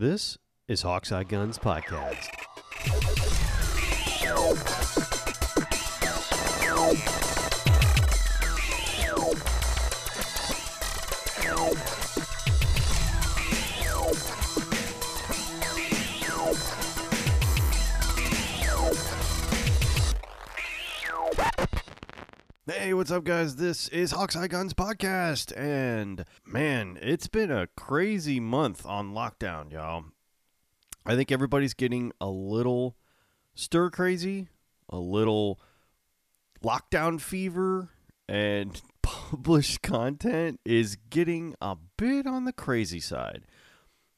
This is Hawkeye Guns Podcast. Hey, what's up, guys? This is Hawkseye Guns Podcast, and man, it's been a crazy month on lockdown, y'all. I think everybody's getting a little stir crazy, a little lockdown fever, and published content is getting a bit on the crazy side.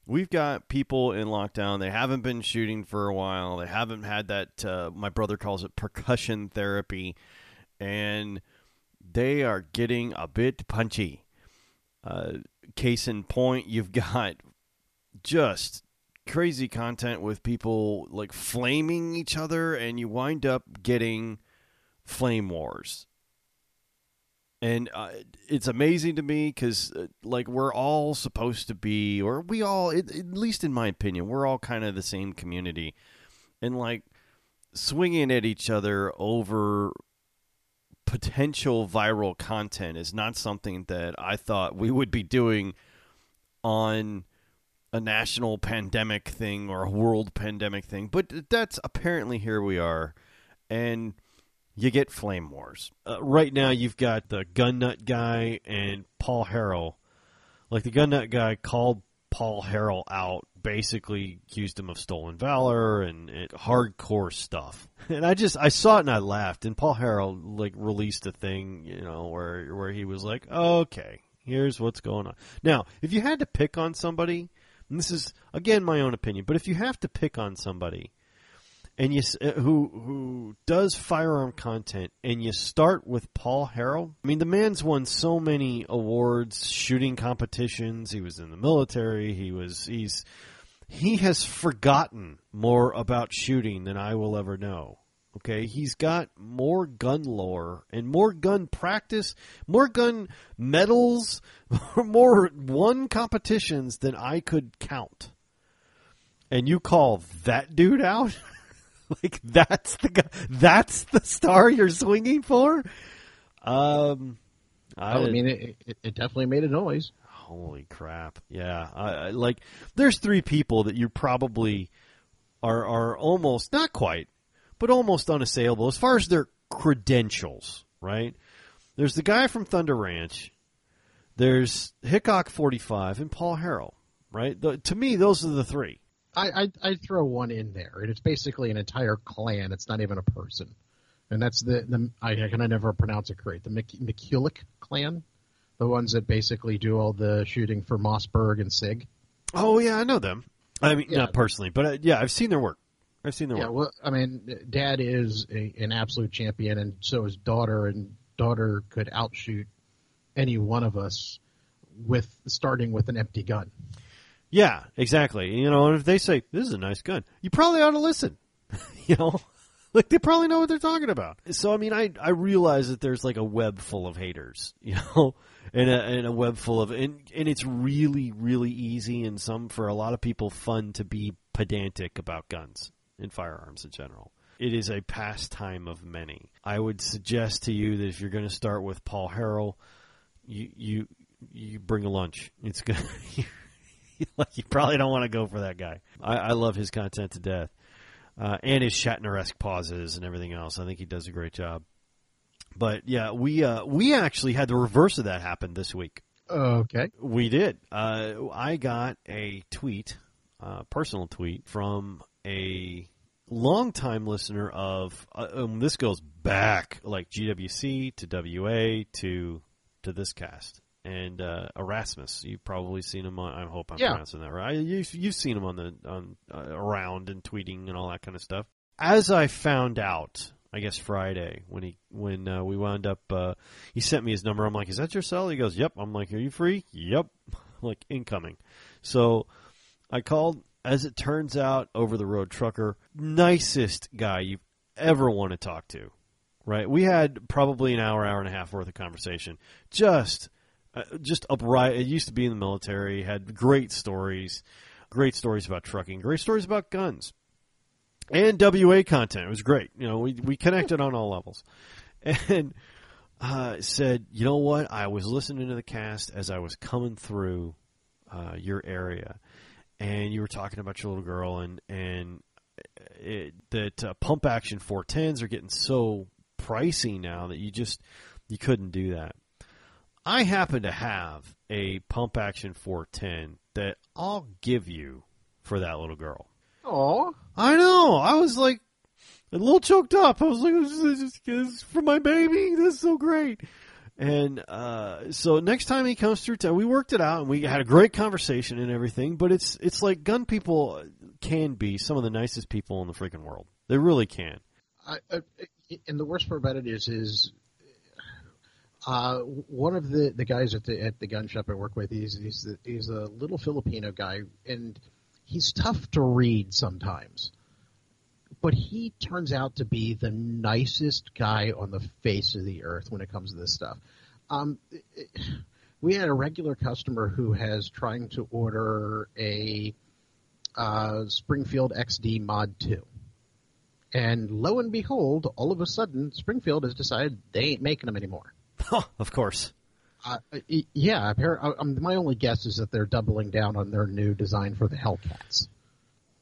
We've got people in lockdown. They haven't been shooting for a while. They haven't had that, uh, my brother calls it percussion therapy and they are getting a bit punchy. Uh, case in point, you've got just crazy content with people like flaming each other, and you wind up getting flame wars. And uh, it's amazing to me because, uh, like, we're all supposed to be, or we all, at, at least in my opinion, we're all kind of the same community. And, like, swinging at each other over potential viral content is not something that I thought we would be doing on a national pandemic thing or a world pandemic thing. But that's apparently here we are. And you get flame wars. Uh, right now, you've got the gun nut guy and Paul Harrell. Like the gun nut guy called Paul Harrell out, basically accused him of stolen valor and, hardcore stuff. And I just I saw it and I laughed. And Paul Harrell like released a thing, you know, where where he was like, "Okay, here's what's going on." Now, if you had to pick on somebody, and this is again my own opinion, but if you have to pick on somebody and you uh, who who does firearm content and you start with Paul Harrell. I mean, the man's won so many awards, shooting competitions. He was in the military. He was he's he has forgotten more about shooting than I will ever know. Okay, he's got more gun lore and more gun practice, more gun medals, more won competitions than I could count. And you call that dude out? like that's the guy, that's the star you're swinging for. Um, I, well, I mean, it, it, it, definitely made a noise. Holy crap! Yeah, I, I, like there's three people that you probably are are almost not quite, but almost unassailable as far as their credentials. Right? There's the guy from Thunder Ranch. There's Hickok 45 and Paul Harrell. Right? The, to me, those are the three. I, I I throw one in there, and it's basically an entire clan. It's not even a person, and that's the the I can I never pronounce it correct. The McCulloch clan, the ones that basically do all the shooting for Mossberg and Sig. Oh yeah, I know them. I mean, yeah. not personally, but uh, yeah, I've seen their work. I've seen their yeah, work. well, I mean, Dad is a, an absolute champion, and so is daughter, and daughter could outshoot any one of us with starting with an empty gun. Yeah, exactly. You know, and if they say this is a nice gun, you probably ought to listen. you know, like they probably know what they're talking about. So I mean, I I realize that there's like a web full of haters, you know, and a, and a web full of and and it's really really easy and some for a lot of people fun to be pedantic about guns and firearms in general. It is a pastime of many. I would suggest to you that if you're going to start with Paul Harrell, you you you bring a lunch. It's good. like you probably don't want to go for that guy. I, I love his content to death, uh, and his Shatner-esque pauses and everything else. I think he does a great job. But yeah, we uh, we actually had the reverse of that happen this week. Okay, we did. Uh, I got a tweet, uh, personal tweet from a longtime listener of. Uh, um, this goes back like GWC to WA to to this cast and uh, Erasmus. You've probably seen him on. I hope I'm yeah. pronouncing that right. You've, you've seen him on the on uh, around and tweeting and all that kind of stuff. As I found out, I guess Friday when he when uh, we wound up, uh, he sent me his number. I'm like, "Is that your cell?" He goes, "Yep." I'm like, "Are you free?" "Yep." like incoming. So I called. As it turns out, over the road trucker, nicest guy you've ever want to talk to. Right? We had probably an hour, hour and a half worth of conversation. Just uh, just upright. It used to be in the military. Had great stories. great stories about trucking, great stories about guns, and WA content. It was great. You know, we we connected on all levels, and uh, said, you know what? I was listening to the cast as I was coming through uh, your area, and you were talking about your little girl, and and it, that uh, pump action 410s are getting so pricey now that you just you couldn't do that. I happen to have a pump action 410 that I'll give you for that little girl. Oh, I know. I was like a little choked up. I was like, this is, this is for my baby. This is so great. And uh, so next time he comes through town, we worked it out and we had a great conversation and everything. But it's it's like gun people can be some of the nicest people in the freaking world. They really can. I, I, and the worst part about it is, is uh, one of the, the guys at the at the gun shop I work with. He's he's he's a little Filipino guy, and he's tough to read sometimes. But he turns out to be the nicest guy on the face of the earth when it comes to this stuff. Um, we had a regular customer who has trying to order a uh, Springfield XD Mod 2. And lo and behold, all of a sudden, Springfield has decided they ain't making them anymore. of course. Uh, yeah, um, my only guess is that they're doubling down on their new design for the Hellcats.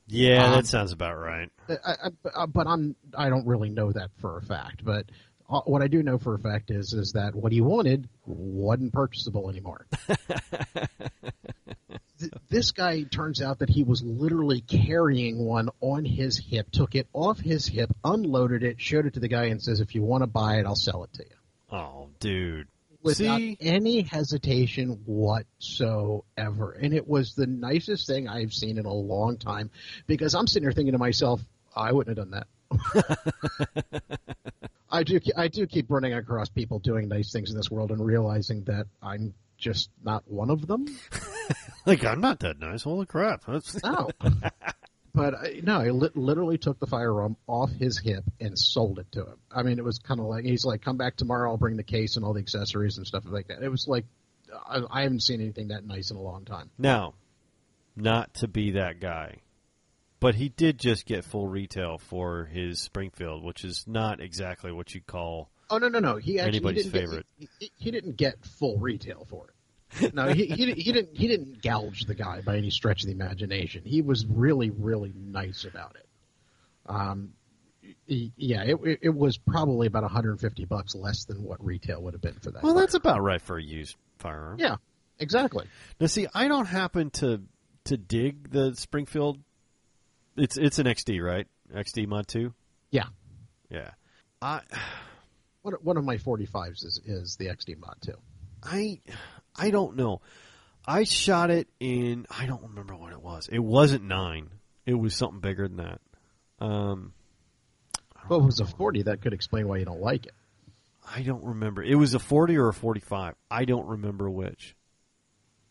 Yeah, um, that sounds about right. I, I, uh, but I'm I don't really know that for a fact. But uh, what I do know for a fact is is that what he wanted wasn't purchasable anymore. this guy turns out that he was literally carrying one on his hip, took it off his hip, unloaded it, showed it to the guy, and says, "If you want to buy it, I'll sell it to you." Oh, dude. Without See? any hesitation whatsoever. And it was the nicest thing I've seen in a long time because I'm sitting here thinking to myself, I wouldn't have done that. I do, I do keep running across people doing nice things in this world and realizing that I'm just not one of them. like I'm not that nice. Holy crap! That's no, but I, no, I li- literally took the firearm off his hip and sold it to him. I mean, it was kind of like he's like, "Come back tomorrow. I'll bring the case and all the accessories and stuff like that." It was like I, I haven't seen anything that nice in a long time. Now, not to be that guy, but he did just get full retail for his Springfield, which is not exactly what you'd call. Oh no no no! He actually anybody's he favorite. Get, he, he, didn't get full retail for it. no, he, he, he didn't he didn't gouge the guy by any stretch of the imagination. He was really really nice about it. Um, he, yeah, it, it was probably about 150 bucks less than what retail would have been for that. Well, firearm. that's about right for a used firearm. Yeah, exactly. Now, see, I don't happen to to dig the Springfield. It's it's an XD, right? XD Mod two. Yeah, yeah. I one one of my 45s is is the XD Mod two. I I don't know. I shot it in. I don't remember what it was. It wasn't nine. It was something bigger than that. Um, well, it was a forty. That could explain why you don't like it. I don't remember. It was a forty or a forty-five. I don't remember which,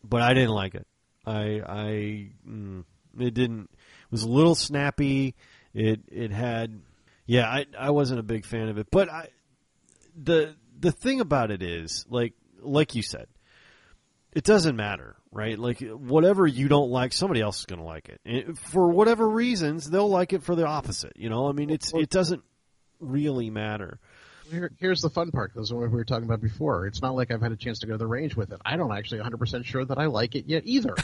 but I didn't like it. I I mm, it didn't. It was a little snappy. It it had. Yeah, I I wasn't a big fan of it. But I the the thing about it is like like you said it doesn't matter, right? Like whatever you don't like, somebody else is going to like it. And for whatever reasons, they'll like it for the opposite. You know, I mean, it's it doesn't really matter. Here, here's the fun part. This is what we were talking about before. It's not like I've had a chance to go to the range with it. I don't actually 100 percent sure that I like it yet either.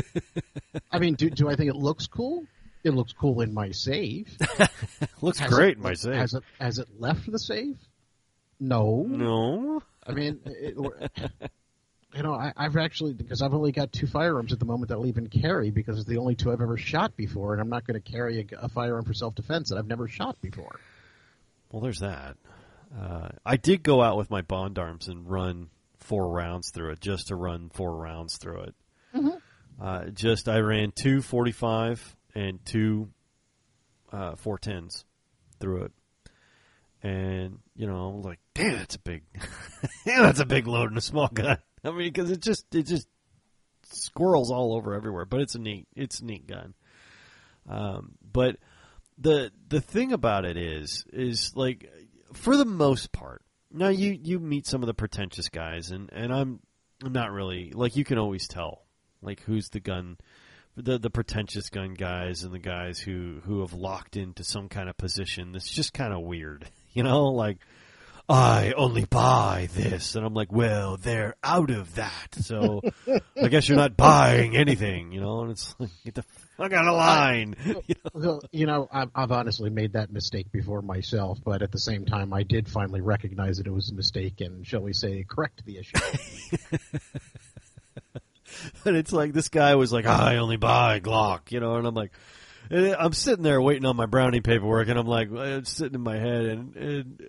I mean, do do I think it looks cool? It looks cool in my save. looks has great it, in my save. Has it has it left the save? No. No. I mean, it, you know, I, have actually because I've only got two firearms at the moment that I'll even carry because it's the only two I've ever shot before, and I'm not going to carry a, a, firearm for self defense that I've never shot before. Well, there's that. Uh, I did go out with my Bond arms and run four rounds through it, just to run four rounds through it. Mm-hmm. Uh, just I ran two 45 and two uh, 410s through it and you know, I was like, damn, that's a big, damn, that's a big load in a small gun. I mean, because it just it just squirrels all over everywhere. But it's a neat, it's a neat gun. Um, but the the thing about it is, is like, for the most part, now you you meet some of the pretentious guys, and and I'm I'm not really like you can always tell like who's the gun the the pretentious gun guys and the guys who who have locked into some kind of position that's just kind of weird. You know, like I only buy this, and I'm like, well, they're out of that, so I guess you're not buying anything. You know, and it's like get the fuck out of line. You know? You know, I've, I've honestly made that mistake before myself, but at the same time, I did finally recognize that it was a mistake and, shall we say, correct the issue. and it's like this guy was like, I only buy Glock, you know, and I'm like, I'm sitting there waiting on my brownie paperwork, and I'm like, uh, it's sitting in my head, and, and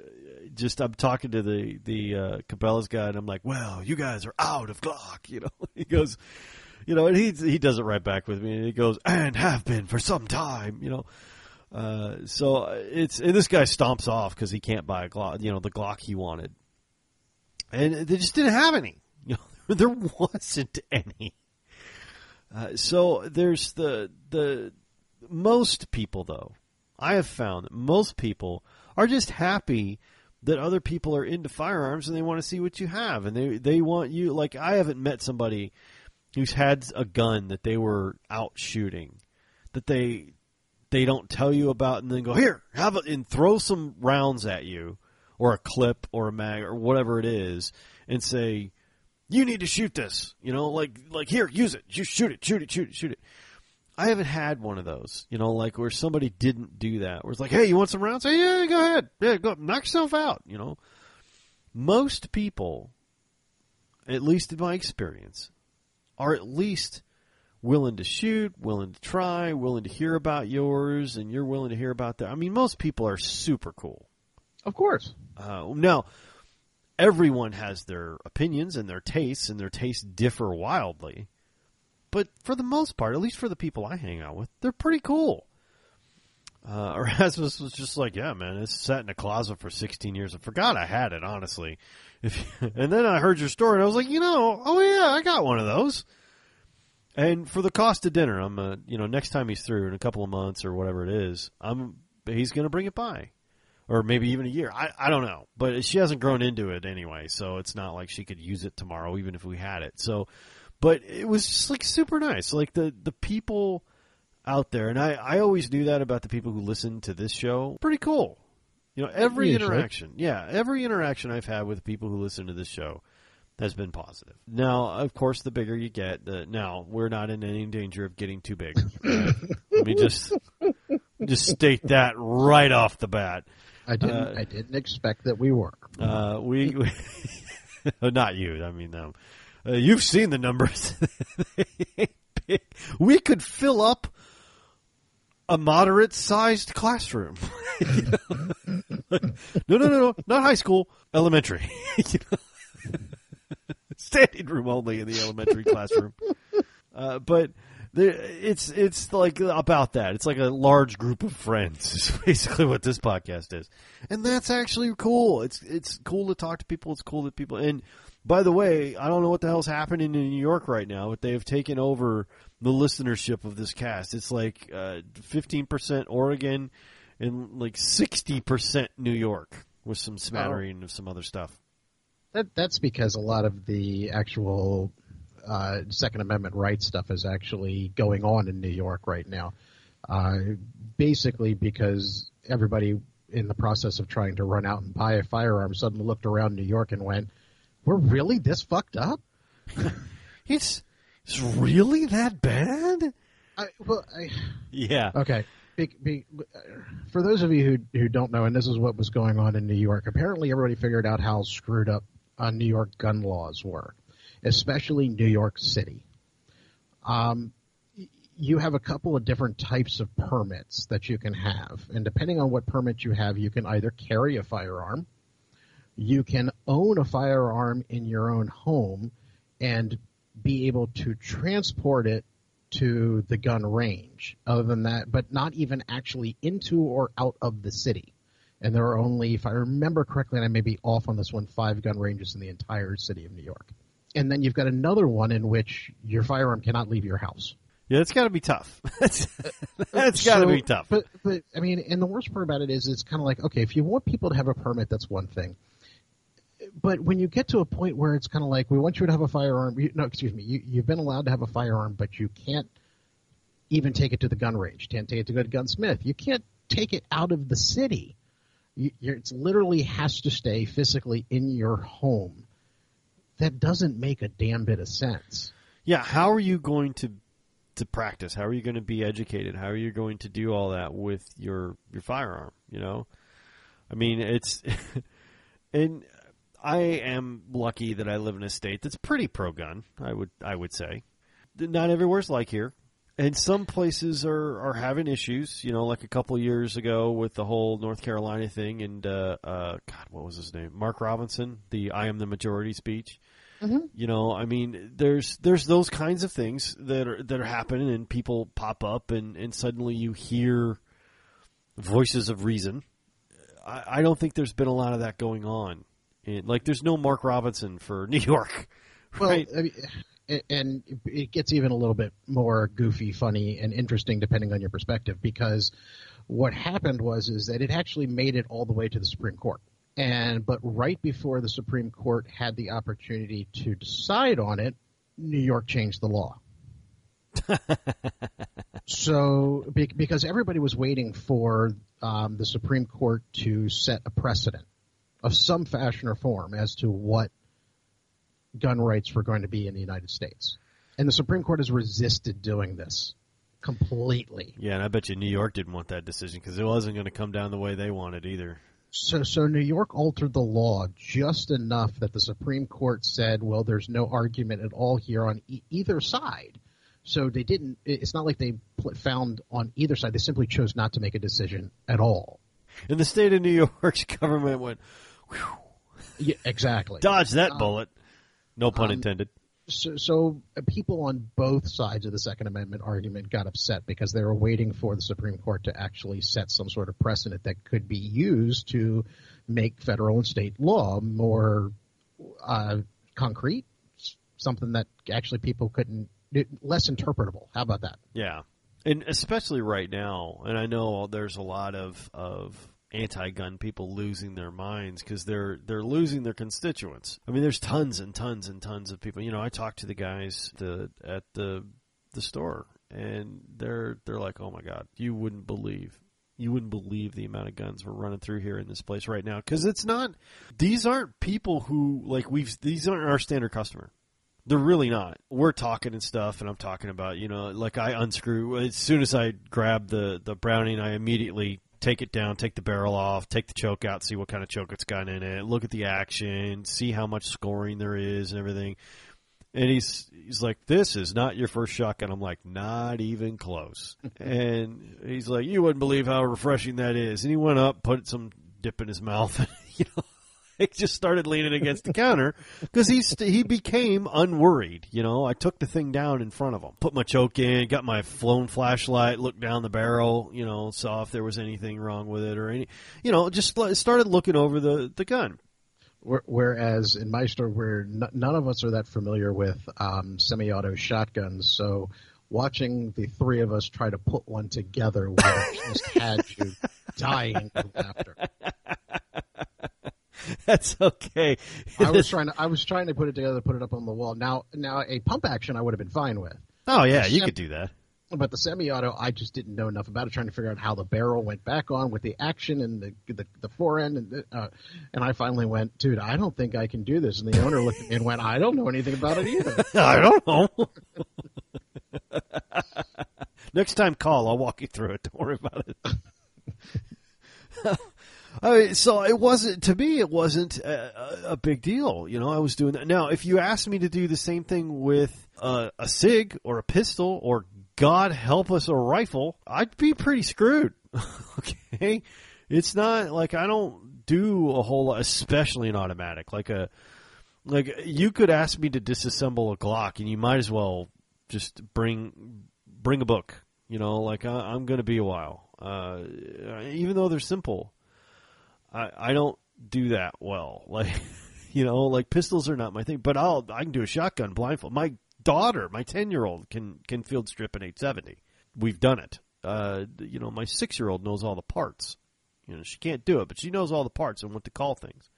just I'm talking to the the uh, Cabela's guy, and I'm like, well, you guys are out of Glock, you know. He goes, you know, and he he does it right back with me, and he goes, and have been for some time, you know. Uh, so it's and this guy stomps off because he can't buy a Glock, you know, the Glock he wanted, and they just didn't have any. You know, there wasn't any. Uh, so there's the the most people though. I have found that most people are just happy that other people are into firearms and they want to see what you have. And they they want you like I haven't met somebody who's had a gun that they were out shooting that they they don't tell you about and then go here have it and throw some rounds at you or a clip or a mag or whatever it is and say you need to shoot this you know like like here use it. You shoot it shoot it shoot it shoot it I haven't had one of those, you know, like where somebody didn't do that. Where it's like, hey, you want some rounds? Hey, yeah, go ahead. Yeah, go knock yourself out. You know, most people, at least in my experience, are at least willing to shoot, willing to try, willing to hear about yours, and you're willing to hear about that. I mean, most people are super cool. Of course. Uh, now, everyone has their opinions and their tastes, and their tastes differ wildly but for the most part, at least for the people I hang out with, they're pretty cool. Uh, Erasmus was just like, yeah, man, it's sat in a closet for 16 years. I forgot I had it, honestly. If, and then I heard your story, and I was like, you know, oh yeah, I got one of those. And for the cost of dinner, I'm, uh, you know, next time he's through in a couple of months or whatever it is, I'm, he's going to bring it by, or maybe even a year. I, I don't know, but she hasn't grown into it anyway, so it's not like she could use it tomorrow, even if we had it. So but it was just like super nice. Like the the people out there, and I I always knew that about the people who listen to this show. Pretty cool. You know, every Yeah, sure. interaction, yeah, every interaction I've had with people who listen to this show has been positive. Now, of course, the bigger you get, the now we're not in any danger of getting too big. Let me just just state that right off the bat. I didn't. Uh, I didn't expect that we were. Uh, we, we not you. I mean, um, uh, you've seen the numbers. We could fill up a moderate-sized classroom. You know? no, no, no, no, not high school, elementary. Standing room only in the elementary classroom. Uh, but it's it's like about that. It's like a large group of friends. Is basically what this podcast is, and that's actually cool. It's it's cool to talk to people. It's cool that people. And by the way, I don't know what the hell's happening in New York right now, but they have taken over the listenership of this cast. It's like uh, fifteen percent Oregon and like sixty percent New York, with some smattering of some other stuff. That that's because a lot of the actual uh, Second Amendment rights stuff is actually going on in New York right now. Uh, basically, because everybody in the process of trying to run out and buy a firearm suddenly looked around New York and went, "We're really this fucked up." It's it's really that bad? I, well, I, Yeah. Okay. Be, be, for those of you who who don't know, and this is what was going on in New York, apparently everybody figured out how screwed up uh, New York gun laws were, especially New York City. Um, you have a couple of different types of permits that you can have, and depending on what permit you have, you can either carry a firearm, you can own a firearm in your own home, and be able to transport it to the gun range. Other than that, but not even actually into or out of the city. And there are only, if I remember correctly, and I may be off on this one, five gun ranges in the entire city of New York. And then you've got another one in which your firearm cannot leave your house. Yeah, it's got to be tough. That's, that's uh, got to So- be tough. But, but I mean, and the worst part about it is, it's kind of like, okay, if you want people to have a permit, that's one thing. But when you get to a point where it's kind of like, we want you to have a firearm, you, no, excuse me, you, you've been allowed to have a firearm, but you can't even take it to the gun range. Can't take it to to gunsmith. You can't take it out of the city. You, it literally has to stay physically in your home. That doesn't make a damn bit of sense. Yeah, how are you going to to practice? How are you going to be educated? How are you going to do all that with your your firearm? You know, I mean, it's and I am lucky that I live in a state that's pretty pro gun. I would I would say, not everywhere's like here, and some places are are having issues. You know, like a couple years ago with the whole North Carolina thing, and uh, uh, God, what was his name? Mark Robinson, the "I am the majority" speech. Mm-hmm. You know, I mean, there's there's those kinds of things that are that are happening, and people pop up, and and suddenly you hear voices of reason. I, I don't think there's been a lot of that going on. And, like, there's no Mark Robinson for New York, right? Well, I mean, and it gets even a little bit more goofy, funny, and interesting depending on your perspective. Because what happened was is that it actually made it all the way to the Supreme Court and but right before the Supreme Court had the opportunity to decide on it, New York changed the law. so because everybody was waiting for um, the Supreme Court to set a precedent of some fashion or form as to what gun rights were going to be in the United States, and the Supreme Court has resisted doing this completely. Yeah, and I bet you New York didn't want that decision because it wasn't going to come down the way they wanted either. So, so New York altered the law just enough that the Supreme Court said, "Well, there's no argument at all here on e- either side." So they didn't. It's not like they found on either side. They simply chose not to make a decision at all. And the state of New York's government went. Yeah, exactly. Dodge that um, bullet. No pun um, intended so, so uh, people on both sides of the Second Amendment argument got upset because they were waiting for the Supreme Court to actually set some sort of precedent that could be used to make federal and state law more uh, concrete, something that actually people couldn't less interpretable. How about that? Yeah, and especially right now, and I know there's a lot of of anti-gun people losing their minds because they're they're losing their constituents. I mean, there's tons and tons and tons of people. You know, I talk to the guys the, at the the store, and they're they're like, "Oh my God, you wouldn't believe." You wouldn't believe the amount of guns we're running through here in this place right now because it's not. These aren't people who like we've. These aren't our standard customer. They're really not. We're talking and stuff, and I'm talking about, you know, like I unscrew as soon as I grab the the Browning, I immediately take it down, take the barrel off, take the choke out, see what kind of choke it's got in it, look at the action, see how much scoring there is and everything. And he's he's like, "This is not your first shotgun." I'm like, "Not even close." and he's like, "You wouldn't believe how refreshing that is." And he went up, put some dip in his mouth, you know, just started leaning against the counter because he he became unworried. You know, I took the thing down in front of him, put my choke in, got my flown flashlight, looked down the barrel, you know, saw if there was anything wrong with it or any, you know, just started looking over the the gun. Whereas in my store, where none of us are that familiar with um, semi-auto shotguns, so watching the three of us try to put one together just had you dying of laughter. That's okay. I was trying to I was trying to put it together, put it up on the wall. Now now a pump action I would have been fine with. Oh yeah, you could do that. But the semi-auto, I just didn't know enough about it. Trying to figure out how the barrel went back on with the action and the the, the forend, and the, uh, and I finally went, dude, I don't think I can do this. And the owner looked at me and went, I don't know anything about it either. I don't know. Next time, call. I'll walk you through it. Don't worry about it. I mean, so it wasn't to me. It wasn't a, a, big deal. You know, I was doing that. Now, if you asked me to do the same thing with a, sig or a pistol or God help us a rifle, I'd be pretty screwed. okay, it's not like I don't do a whole lot, especially an automatic. Like a like you could ask me to disassemble a Glock, and you might as well just bring bring a book. You know, like I, am going to be a while. Uh, even though they're simple, I I don't do that well. Like you know, like pistols are not my thing, but I'll I can do a shotgun blindfold. My daughter, my ten year old, can can field strip an eight seventy. We've done it. Uh, you know, my six year old knows all the parts. You know, she can't do it, but she knows all the parts and what to call things.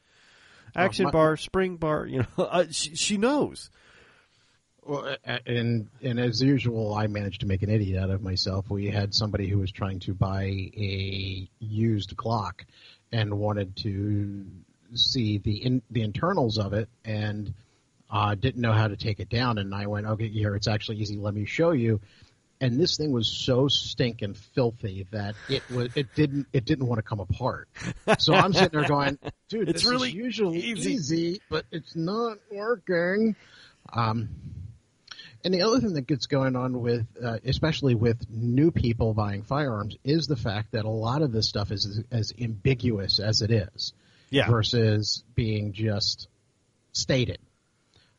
Action my, bar, spring bar. You know, uh, she she knows. Well, and and as usual, I managed to make an idiot out of myself. We had somebody who was trying to buy a used Glock and wanted to see the in, the internals of it and uh, didn't know how to take it down. And I went, okay, here it's actually easy. Let me show you. And this thing was so stinking filthy that it was it didn't it didn't want to come apart. So I'm sitting there going, dude, It's this really is usually easy. easy, but it's not working. Um, and the other thing that gets going on with, uh, especially with new people buying firearms, is the fact that a lot of this stuff is as, ambiguous as it is Yeah. versus being just stated.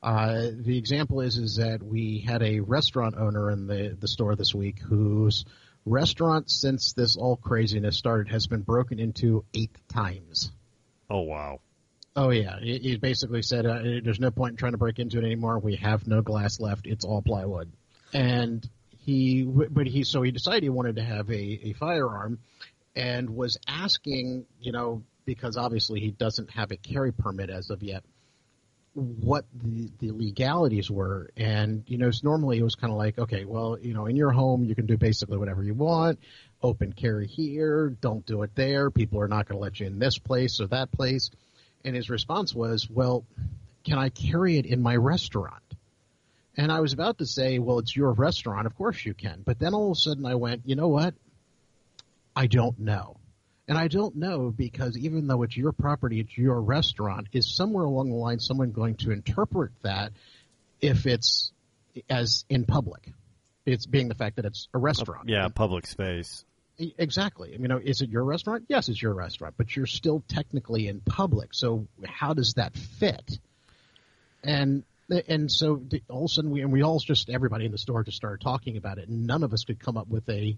Uh, the example is is that we had a restaurant owner in the, the store this week whose restaurant, since this all craziness started, has been broken into eight times. Oh wow. Oh yeah, he, he basically said uh, there's no point in trying to break into it anymore. We have no glass left. It's all plywood. And he, but he, so he decided he wanted to have a, a firearm, and was asking, you know, because obviously he doesn't have a carry permit as of yet, what the the legalities were. And you know, normally it was kind of like, okay, well, you know, in your home you can do basically whatever you want. Open carry here, don't do it there. People are not going to let you in this place or that place. And his response was, well, can I carry it in my restaurant? And I was about to say, well, it's your restaurant. Of course you can. But then all of a sudden I went, you know what? I don't know. And I don't know because even though it's your property, it's your restaurant, is somewhere along the line someone going to interpret that if it's as in public? It's being the fact that it's a restaurant. Yeah, public space. Exactly. I mean, is it your restaurant? Yes, it's your restaurant, but you're still technically in public. So how does that fit? And and so all of a sudden we and we all just everybody in the store just started talking about it, and none of us could come up with a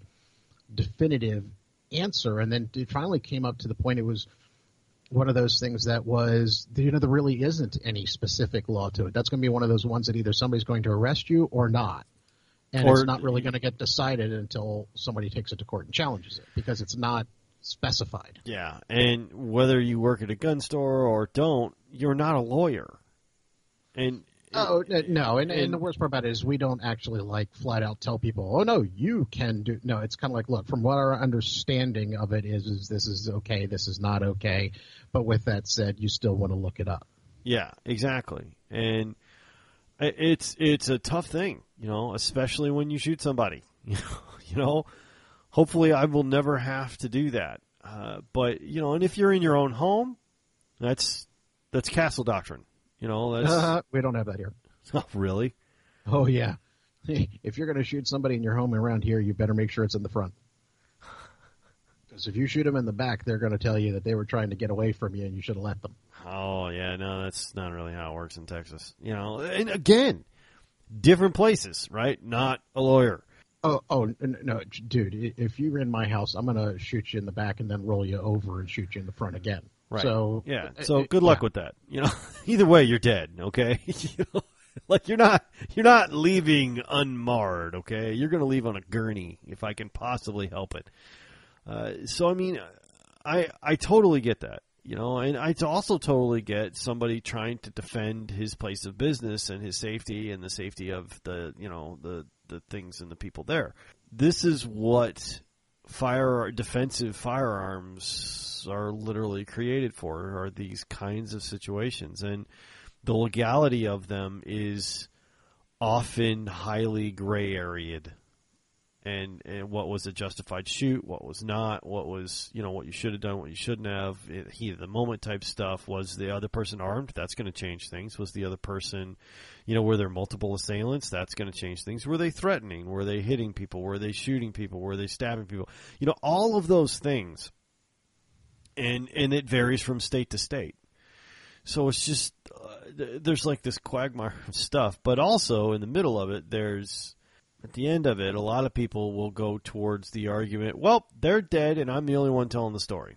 definitive answer. And then it finally came up to the point it was one of those things that was you know there really isn't any specific law to it. That's going to be one of those ones that either somebody's going to arrest you or not. And Or- it's not really going to get decided until somebody takes it to court and challenges it because it's not specified. Yeah, and whether you work at a gun store or don't, you're not a lawyer. And Oh no, and, and, and- the worst part about it is we don't actually like flat out tell people, oh no, you can do. No, it's kind of like, look, from what our understanding of it is, is this is okay, this is not okay. But with that said, you still want to look it up. Yeah, exactly. And it's it's a tough thing, you know, especially when you shoot somebody. You know, you know. Hopefully, I will never have to do that. Uh, but you know, and if you're in your own home, that's that's castle doctrine. You know, that's we don't have that here. not really. Oh yeah. if you're going to shoot somebody in your home around here, you better make sure it's in the front. Because if you shoot them in the back, they're going to tell you that they were trying to get away from you and you should have let them. Oh yeah, no, that's not really how it works in Texas. You know, and again, different places, right? Not a lawyer. Oh, oh no, dude! If you're in my house, I'm gonna shoot you in the back and then roll you over and shoot you in the front again. Right. So Yeah. uh, So uh, good luck yeah. with that. You know, either way, you're dead. Okay. you know, like you're not you're not leaving unmarred. Okay. You're going to leave on a gurney if I can possibly help it. Uh, so I mean, I I totally get that. You know, and I also totally get somebody trying to defend his place of business and his safety and the safety of the you know the the things and the people there. This is what fire defensive firearms are literally created for are these kinds of situations and the legality of them is often highly gray areaed and and what was a justified shoot what was not what was you know what you should have done what you shouldn't have it, heat of the moment type stuff was the other person armed? That's going to change things. Was the other person you know were there multiple assailants? That's going to change things. Were they threatening? Were they hitting people? Were they shooting people? Were they stabbing people? You know all of those things. And and it varies from state to state. So it's just uh, there's like this quagmire of stuff but also in the middle of it there's at the end of it a lot of people will go towards the argument well they're dead and i'm the only one telling the story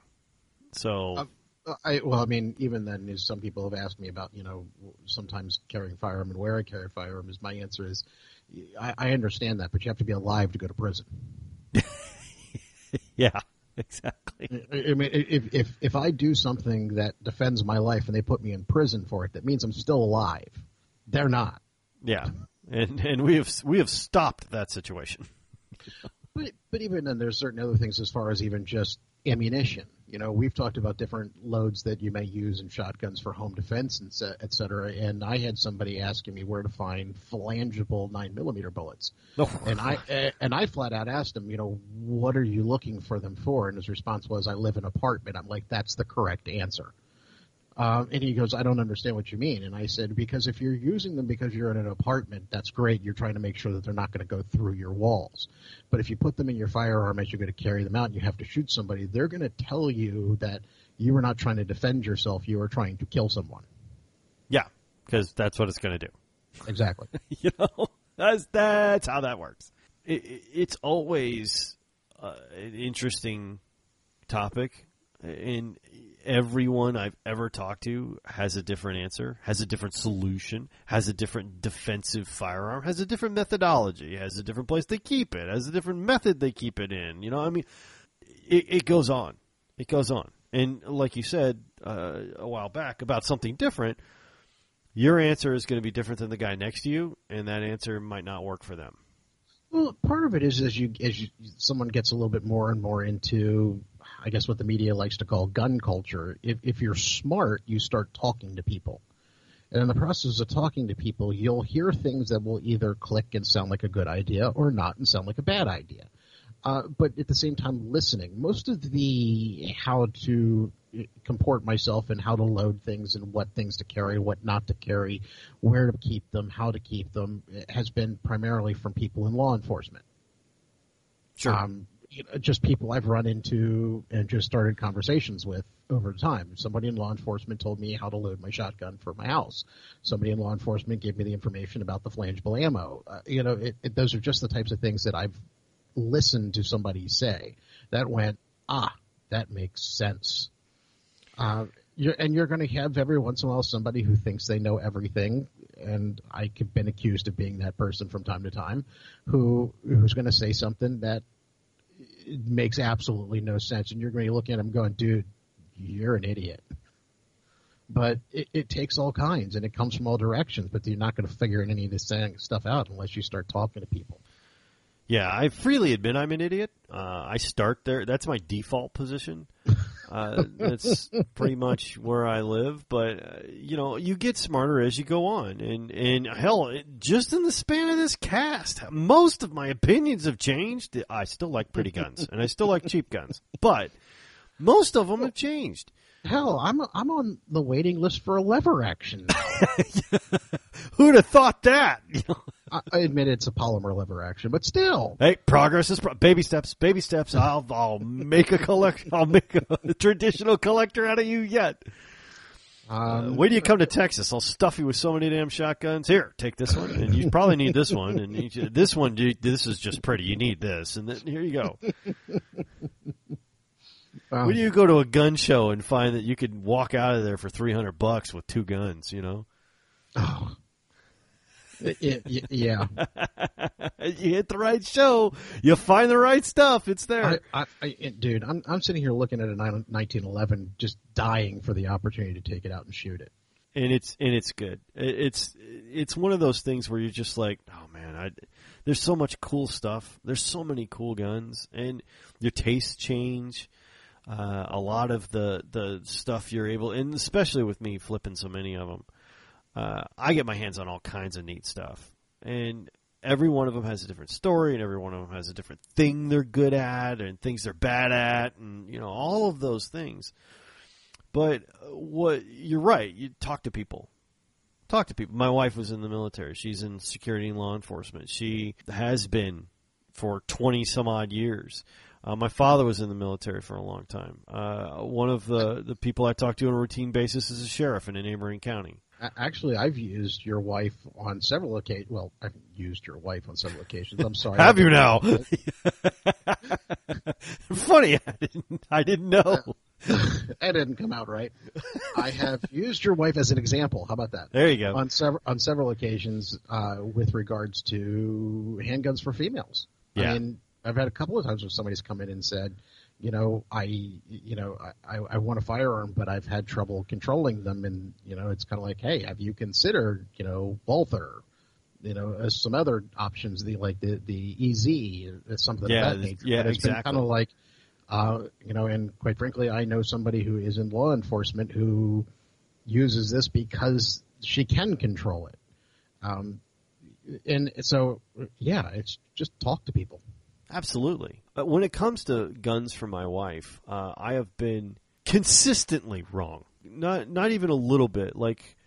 so I, well, I mean, even then, some people have asked me about, you know, sometimes carrying firearm and where I carry firearm. Is my answer is, I, I understand that, but you have to be alive to go to prison. yeah exactly I I mean, if if if I do something that defends my life and they put me in prison for it, that means I'm still alive. They're not. yeah and and we have we have stopped that situation. But but even then, there's certain other things as far as even just ammunition. You know, we've talked about different loads that you may use in shotguns for home defense and et cetera. And I had somebody asking me where to find frangible nine millimeter bullets, and I eh, and I flat out asked him, you know, what are you looking for them for? And his response was, I live in an apartment. I'm like, that's the correct answer. Um, and he goes, I don't understand what you mean. And I said, because if you're using them because you're in an apartment, that's great. You're trying to make sure that they're not going to go through your walls. But if you put them in your firearm as you're going to carry them out and you have to shoot somebody, they're going to tell you that you were not trying to defend yourself. You were trying to kill someone. Yeah, because that's what it's going to do. Exactly. you know, that's that's how that works. It, it, it's always uh, an interesting topic, and everyone I've ever talked to has a different answer, has a different solution, has a different defensive firearm, has a different methodology, has a different place they keep it, has a different method they keep it in. You know, I mean, it, it goes on, it goes on, and like you said uh, a while back about something different your answer is going to be different than the guy next to you, and that answer might not work for them. Well, part of it is as you as you, someone gets a little bit more and more into, I guess what the media likes to call gun culture. If if you're smart, you start talking to people, and in the process of talking to people, you'll hear things that will either click and sound like a good idea or not and sound like a bad idea. Uh, but at the same time, listening. Most of the how to comport myself and how to load things and what things to carry, what not to carry, where to keep them, how to keep them has been primarily from people in law enforcement. Sure. Um, you know, just people I've run into and just started conversations with over time. Somebody in law enforcement told me how to load my shotgun for my house. Somebody in law enforcement gave me the information about the frangible ammo. Uh, you know, it, it, those are just the types of things that I've listened to somebody say that went, ah, that makes sense. Uh, you're, and you're going to have every once in a while somebody who thinks they know everything, and I've been accused of being that person from time to time, who who's going to say something that makes absolutely no sense, and you're going to look at them going, "Dude, you're an idiot." But it, it takes all kinds, and it comes from all directions. But you're not going to figure any of this stuff out unless you start talking to people. Yeah, I freely admit I'm an idiot. Uh, I start there. That's my default position. Uh, that's pretty much where I live. But uh, you know, you get smarter as you go on, and and hell, it, just in the span of this cast, most of my opinions have changed. I still like pretty guns, and I still like cheap guns, but most of them have changed. Hell, I'm I'm on the waiting list for a lever action. Who'd have thought that? I, I admit it's a polymer lever action, but still. Hey, progress is pro- baby steps. Baby steps. I'll I'll make a collect. I'll make a traditional collector out of you yet. Um, Uh, wait till you come to Texas. I'll stuff you with so many damn shotguns. Here, take this one, and you probably need this one, and you, this one. dude, This is just pretty. You need this, and then here you go. um, When do you go to a gun show and find that you could walk out of there for three hundred bucks with two guns? You know, oh. It- it- yeah, you hit the right show, you find the right stuff. It's there. I, I, I, dude, I'm I'm sitting here looking at a 1911, just dying for the opportunity to take it out and shoot it. and it's and it's good. It's it's one of those things where you're just like, oh man, I, there's so much cool stuff. There's so many cool guns, and your tastes change. Uh, a lot of the the stuff you're able, and especially with me flipping so many of them, uh, I get my hands on all kinds of neat stuff, and every one of them has a different story, and every one of them has a different thing they're good at, and things they're bad at, and you know all of those things. But uh, what you're right, you talk to people. Talk to people. My wife was in the military. She's in security and law enforcement. She has been for 20 some odd years. Uh, my father was in the military for a long time. Uh, one of the, the people I talk to on a routine basis is a sheriff in a neighboring county. Actually, I've used your wife on several occasions. Well, I've used your wife on several occasions. I'm sorry. Have you now? Funny, I didn't, I didn't know. that didn't come out right. I have used your wife as an example. How about that? There you go. On several on several occasions, uh, with regards to handguns for females. Yeah. I mean, I've had a couple of times where somebody's come in and said, you know, I, you know, I, I want a firearm, but I've had trouble controlling them, and you know, it's kind of like, hey, have you considered, you know, Walther? you know, some other options, the like the the EZ, uh, something Yeah, of that nature. yeah, but it's exactly. been kind of like, uh, you know, and quite frankly, I know somebody who is in law enforcement who uses this because she can control it. Um, and so, yeah, it's just talk to people. Absolutely. When it comes to guns for my wife, uh, I have been consistently wrong. Not not even a little bit. Like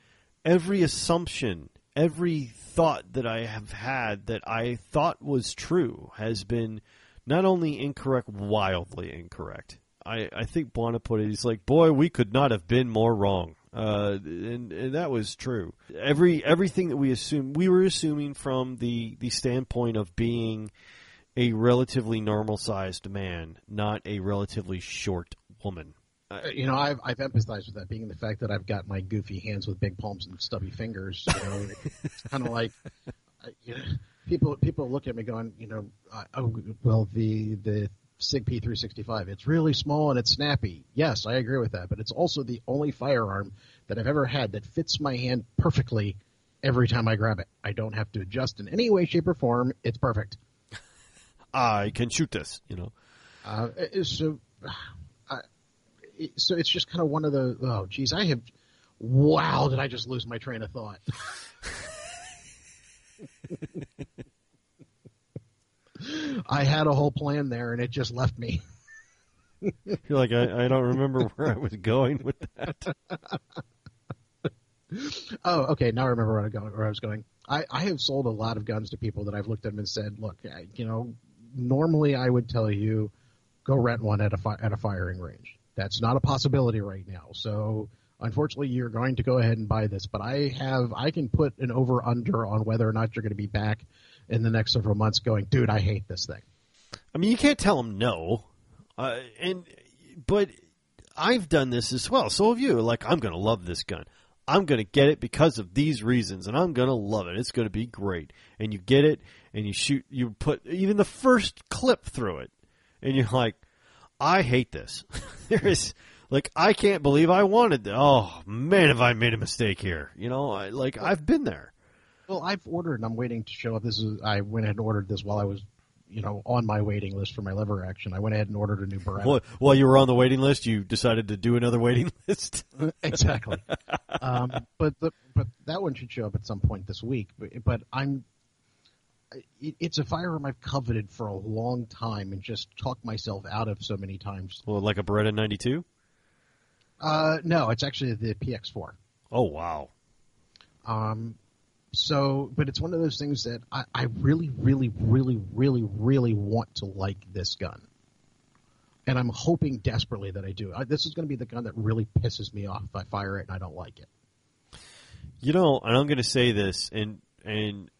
every assumption, every thought that I have had that I thought was true has been not only incorrect, wildly incorrect. I, I think Buana put it. He's like, boy, we could not have been more wrong. Uh, and, and that was true. Every everything that we assumed, we were assuming from the the standpoint of being a relatively normal sized man, not a relatively short woman. Uh, You know, I've I've empathized with that, being the fact that I've got my goofy hands with big palms and stubby fingers. You know, it's kind of like, you know, people people look at me going, you know, oh well, the the Sig P365, it's really small and it's snappy. Yes, I agree with that, but it's also the only firearm that I've ever had that fits my hand perfectly every time I grab it. I don't have to adjust in any way, shape, or form. It's perfect. I can shoot this, you know. Uh, so, uh, so it's just kind of one of the. Oh, geez, I have. Wow, did I just lose my train of thought? I had a whole plan there, and it just left me. You're like, I, I don't remember where I was going with that. Oh, okay. Now I remember where I, go, where I was going. I, I have sold a lot of guns to people that I've looked at them and said, "Look, I, you know, normally I would tell you go rent one at a fi- at a firing range. That's not a possibility right now. So, unfortunately, you're going to go ahead and buy this. But I have I can put an over under on whether or not you're going to be back in the next several months. Going, dude, I hate this thing. I mean, you can't tell them no, uh, and but I've done this as well. So have you. Like, I'm going to love this gun. I'm going to get it because of these reasons, and I'm going to love it. It's going to be great. And you get it, and you shoot. You put even the first clip through it, and you're like, I hate this. there is like I can't believe I wanted. This. Oh man, have I made a mistake here? You know, I, like I've been there. Well, I've ordered, and I'm waiting to show up. This is I went ahead and ordered this while I was, you know, on my waiting list for my lever action. I went ahead and ordered a new Beretta. While, while you were on the waiting list, you decided to do another waiting list. exactly. um, but the, but that one should show up at some point this week. But, but I'm. It, it's a firearm I've coveted for a long time and just talked myself out of so many times. well, like a Beretta 92. Uh, no, it's actually the PX4. Oh wow. Um, so, but it's one of those things that I, I really, really, really, really, really want to like this gun. And I'm hoping desperately that I do. I, this is going to be the gun that really pisses me off if I fire it and I don't like it. You know, and I'm going to say this, and and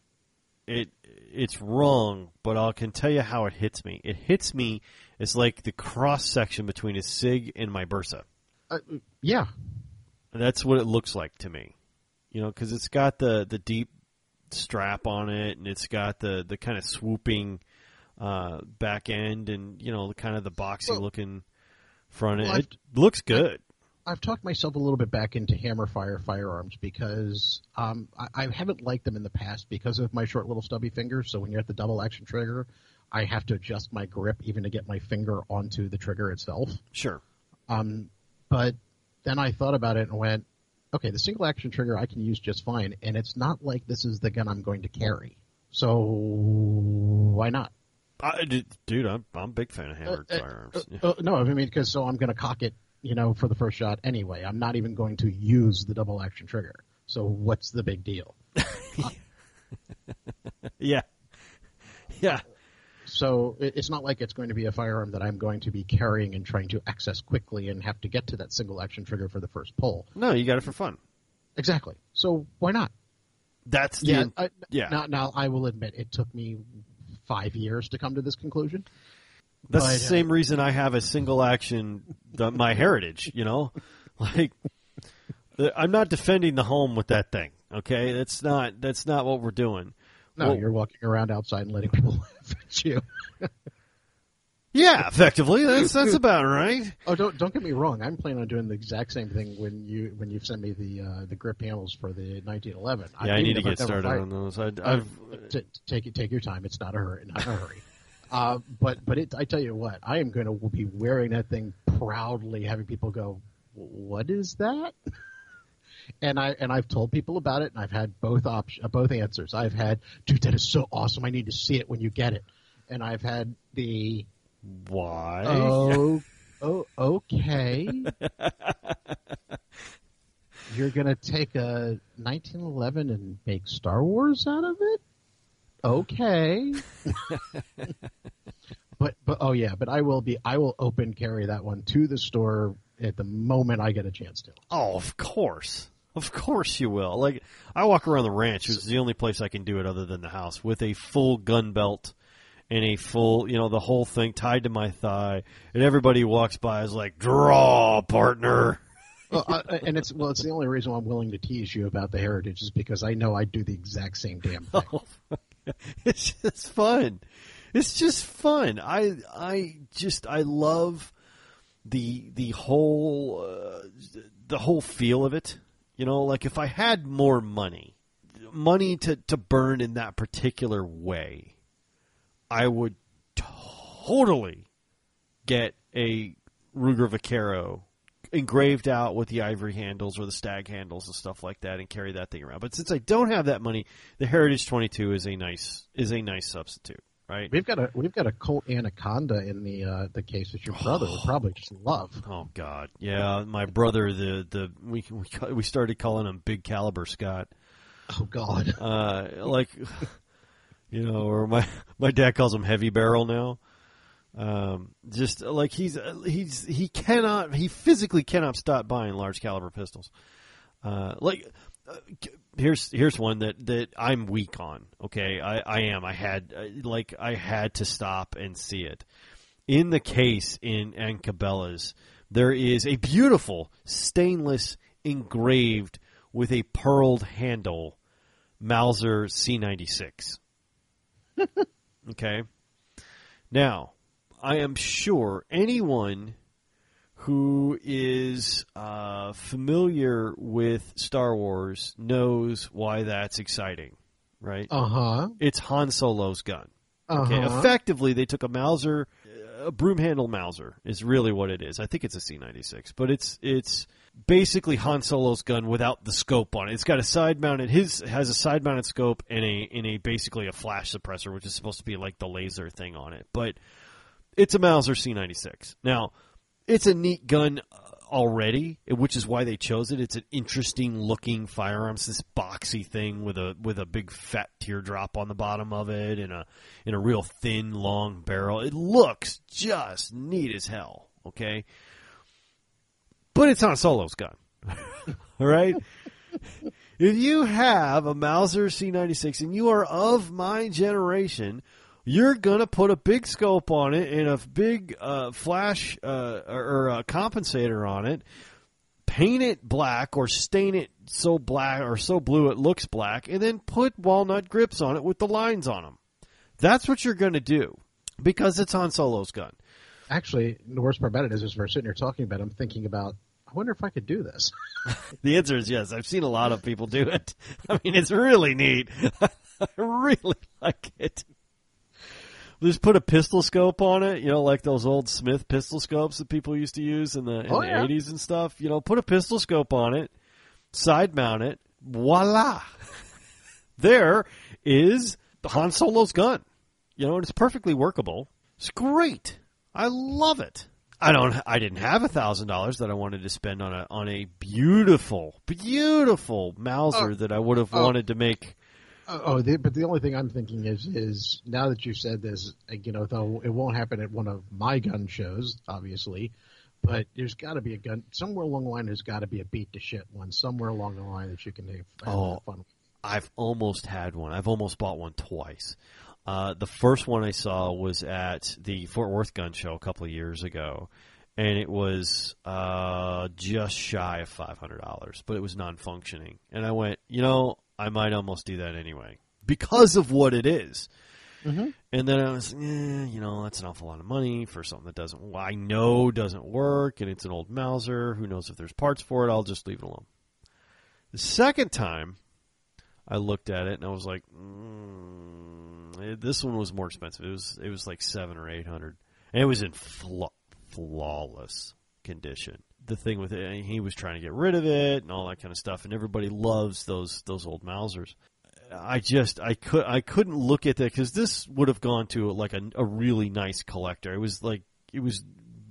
it it's wrong, but I can tell you how it hits me. It hits me as like the cross section between a Sig and my Bersa. Uh, yeah, And that's what it looks like to me. You know, because it's got the the deep strap on it, and it's got the the kind of swooping uh, back end, and you know, the kind of the boxy Well- looking front end. well, it looks good. I've talked myself a little bit back into hammer fire firearms because um, I, I haven't liked them in the past because of my short little stubby fingers. So when you're at the double action trigger, I have to adjust my grip even to get my finger onto the trigger itself. Sure. Um, but then I thought about it and went, okay, the single action trigger I can use just fine, and it's not like this is the gun I'm going to carry. So why not? I, dude, I'm I'm a big fan of hammered Uh, uh, firearms. Uh, uh, no, I mean because so I'm going to cock it, you know, for the first shot anyway. I'm not even going to use the double action trigger. So what's the big deal? yeah, yeah. So it's not like it's going to be a firearm that I'm going to be carrying and trying to access quickly and have to get to that single action trigger for the first pull. No, you got it for fun. Exactly. So why not? That's the Yeah. I, yeah. Now, now I will admit it took me five years to come to this conclusion. That's but, the uh, same reason I have a single action. The, my heritage, you know, like the, I'm not defending the home with that thing. Okay, that's not that's not what we're doing. No, Well- you're walking around outside and letting people laugh at you. Yeah, effectively. That's that's about right. Oh, don't don't get me wrong. I'm planning on doing the exact same thing when you when you send me the uh, the grip handles for the 1911. Yeah, I, even need to get started fired- on those. I, Uh, I've t- take take your time. It's not a hurry, not a hurry. Uh, but but it, I tell you what, I am going to be wearing that thing proudly, having people go, "What is that?" And I and I've told people about it, and I've had both options, uh, both answers. I've had, "Dude, that is so awesome! I need to see it when you get it." And I've had the, why? "Oh, oh, okay." You're gonna take a 1911 and make Star Wars out of it? Okay. but but oh yeah, but I will be I will open carry that one to the store at the moment I get a chance to. Oh, of course. Of course you will. Like I walk around the ranch, which is the only place I can do it other than the house, with a full gun belt and a full, you know, the whole thing tied to my thigh, and everybody walks by is like, "Draw, partner." Well, I, and it's well, it's the only reason why I'm willing to tease you about the heritage is because I know I do the exact same damn thing. it's just fun. It's just fun. I I just I love the the whole uh, the whole feel of it. You know, like if I had more money, money to to burn in that particular way, I would totally get a Ruger Vaquero engraved out with the ivory handles or the stag handles and stuff like that and carry that thing around. But since I don't have that money, the Heritage 22 is a nice is a nice substitute, right? We've got a we've got a Colt Anaconda in the uh, the case that your brother would probably just love. Oh God, yeah. My brother, the the we we, we started calling him Big Caliber Scott. Oh God. Uh, like, you know, or my my dad calls him Heavy Barrel now. Um, just like he's he's he cannot he physically cannot stop buying large caliber pistols. Uh, like uh, here's here's one that that I'm weak on. Okay, I I am. I had uh, like I had to stop and see it in the case in a Cabela's. There is a beautiful stainless engraved with a pearled handle Mauser C96. okay. Now, I am sure anyone who is uh, familiar with Star Wars knows why that's exciting, right? Uh huh. It's Han Solo's gun. Uh Okay, effectively, they took a Mauser, a broom handle Mauser is really what it is. I think it's a C96, but it's it's basically Han Solo's gun without the scope on it. It's got a side mounted. His has a side mounted scope and a in a basically a flash suppressor, which is supposed to be like the laser thing on it. But it's a Mauser C96. Now, it's a neat gun uh, already, which is why they chose it. It's an interesting looking firearm. It's this boxy thing with a with a big fat teardrop on the bottom of it and a in a real thin long barrel. It looks just neat as hell. Okay, but it's not Solo's gun. All right. if you have a Mauser C96 and you are of my generation, you're gonna put a big scope on it and a big uh, flash uh, or, or a compensator on it, paint it black or stain it so black or so blue it looks black, and then put walnut grips on it with the lines on them. That's what you're gonna do because it's Han Solo's gun. Actually, the worst part about it is, as we're sitting here talking about, it, I'm thinking about. I wonder if I could do this. The answer is yes. I've seen a lot of people do it. I mean, it's really neat. I really like it. Just put a pistol scope on it, you know, like those old Smith pistol scopes that people used to use in the, in Oh, the yeah. 80s and stuff. You know, put a pistol scope on it, side mount it, voila. there is Han Solo's gun. You know, and it's perfectly workable. It's great. I love it. I don't. I didn't have a thousand dollars that I wanted to spend on a on a beautiful, beautiful Mauser Oh. that I would have Oh. wanted to make. Oh, oh, the, but the only thing I'm thinking is, is now that you've said this, uh, you know, though it won't happen at one of my gun shows, obviously, but there's got to be a gun somewhere along the line. There's got to be a beat to shit one somewhere along the line that you can have, have Oh. fun. with. I've almost had one. I've almost bought one twice. Uh, the first one I saw was at the Fort Worth Gun Show a couple of years ago, and it was uh, just shy of five hundred dollars, but it was non-functioning. And I went, you know, I might almost do that anyway because of what it is. Mm-hmm. And then I was, eh, you know, that's an awful lot of money for something that doesn't, well, I know doesn't work, and it's an old Mauser. Who knows if there's parts for it? I'll just leave it alone. The second time, I looked at it and I was like, mm, eh, this one was more expensive. It was it was like seven or eight hundred, and it was in flaw- flawless condition. The thing with it, he was trying to get rid of it and all that kind of stuff, and everybody loves those those old Mausers. I just I could I couldn't look at that because this would have gone to like a, a really nice collector. It was like it was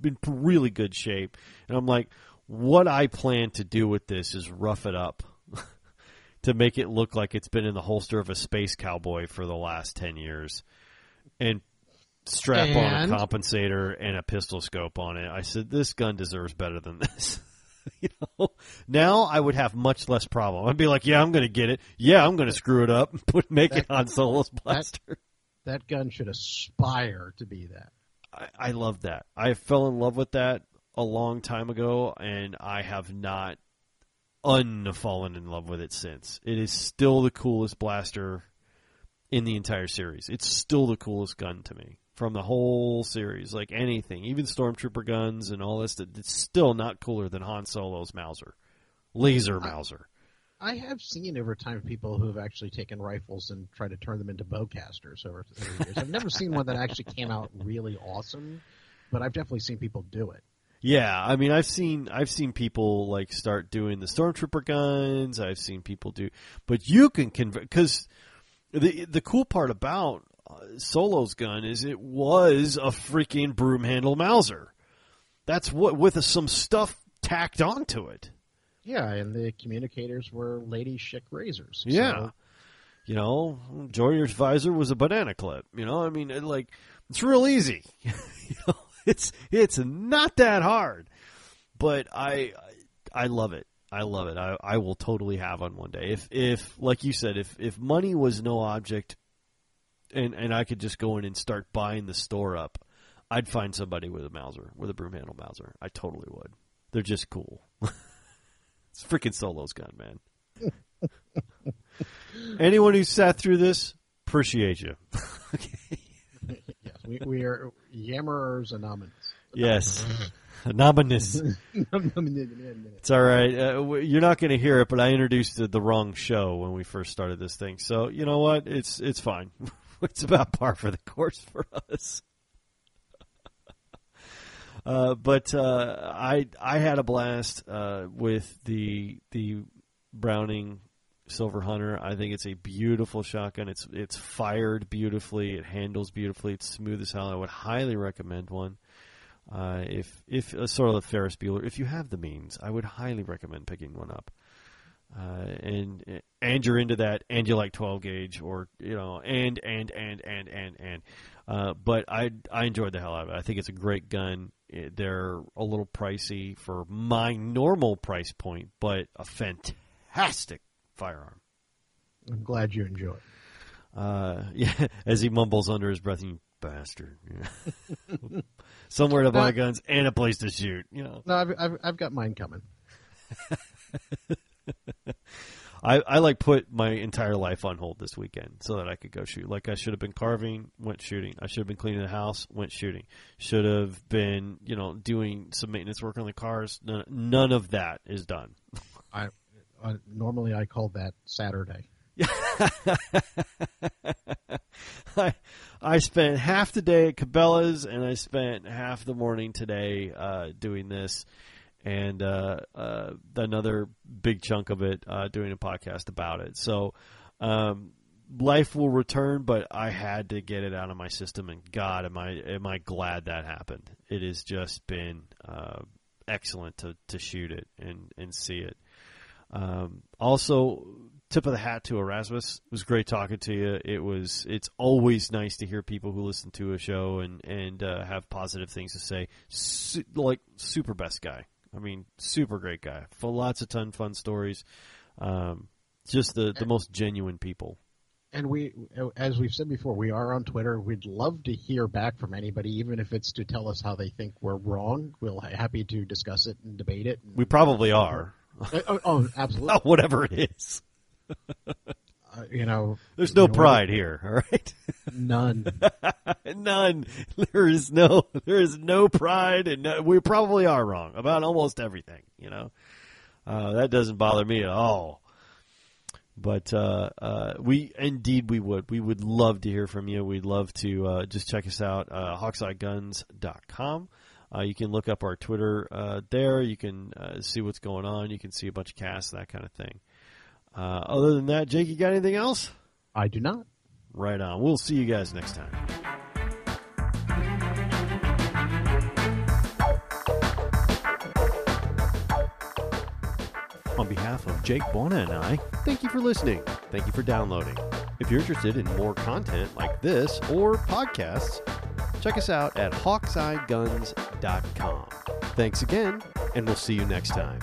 in really good shape, and I'm like, what I plan to do with this is rough it up to make it look like it's been in the holster of a space cowboy for the last ten years, and strap on a compensator and a pistol scope on it. I said this gun deserves better than this. you know, now I would have much less problem. I'd be like, yeah, I'm going to get it. Yeah, I'm going to screw it up and put make it on Solo's blaster. That gun should aspire to be that. I, I love that. I fell in love with that a long time ago, and I have not unfallen in love with it since. It is still the coolest blaster in the entire series. It's still the coolest gun to me from the whole series. Like anything, even stormtrooper guns and all this, it's still not cooler than Han Solo's Mauser, laser Mauser. I have seen over time people who have actually taken rifles and tried to turn them into bowcasters over the years. I've never seen one that actually came out really awesome, but I've definitely seen people do it. Yeah, I mean, I've seen I've seen people like start doing the stormtrooper guns. I've seen people do, but you can convert because the the cool part about Solo's gun is it was a freaking broom handle Mauser. That's what with some stuff tacked onto it. Yeah, and the communicators were lady Schick razors. So- Yeah. You know, Geordi's visor was a banana clip. You know, I mean, it, like it's real easy. you know, it's it's not that hard, but I I love it. I love it. I I will totally have on one day. If if like you said, if if money was no object, and and I could just go in and start buying the store up, I'd find somebody with a Mauser, with a broom handle Mauser. I totally would. They're just cool. it's freaking Solo's gun, man. Anyone who sat through this, appreciate you. yes, we, we are Yammerers Anonymous. Yes. Anonymous. It's all right. Uh, you're not going to hear it, but I introduced the, the wrong show when we first started this thing. So you know what? It's it's fine. It's about par for the course for us. Uh, but uh, I I had a blast uh, with the the Browning Silver Hunter. I think it's a beautiful shotgun. It's it's fired beautifully. It handles beautifully. It's smooth as hell. I would highly recommend one. Uh, if if uh, sort of the Ferris Bueller, if you have the means, I would highly recommend picking one up. Uh, and and you're into that, and you like 12 gauge, or you know, and and and and and and. Uh, but I I enjoyed the hell out of it. I think it's a great gun. It, they're a little pricey for my normal price point, but a fantastic firearm. I'm glad you enjoy it. Uh, yeah, as he mumbles under his breath, "You bastard." Yeah. Somewhere to buy Now- guns and a place to shoot. You know, No, I've, I've, I've got mine coming. I, I like put my entire life on hold this weekend so that I could go shoot. Like I should have been carving, went shooting. I should have been cleaning the house, went shooting. Should have been, you know, doing some maintenance work on the cars. None, none of that is done. I uh, normally I call that Saturday. I I spent half the day at Cabela's and I spent half the morning today uh, doing this, and uh, uh, another big chunk of it uh, doing a podcast about it. So um, life will return, but I had to get it out of my system, and God, am I am I glad that happened? It has just been uh, excellent to to shoot it and and see it. Um, also, tip of the hat to Erasmus. It was great talking to you. It was. It's always nice to hear people who listen to a show and and uh, have positive things to say. Su- like super best guy. I mean, super great guy. Full lots of ton fun stories. Um, just the the most genuine people. And we, as we've said before, we are on Twitter. We'd love to hear back from anybody, even if it's to tell us how they think we're wrong. We'll happy to discuss it and debate it. We probably are. oh, oh, absolutely. Whatever it is. you know, There's no you know, pride here, all right? None. None. There is no. There is no pride, and no, we probably are wrong about almost everything. You know, uh, that doesn't bother me at all. But uh, uh, we indeed we would we would love to hear from you. We'd love to uh, just check us out uh, hawkeyeguns.com. Uh, you can look up our Twitter uh, there. You can uh, see what's going on. You can see a bunch of casts, that kind of thing. Uh, other than that, Jake, you got anything else? I do not. Right on. We'll see you guys next time. On behalf of Jake Bona and I, thank you for listening. Thank you for downloading. If you're interested in more content like this or podcasts, check us out at hawkeyeguns.com. Thanks again, and we'll see you next time.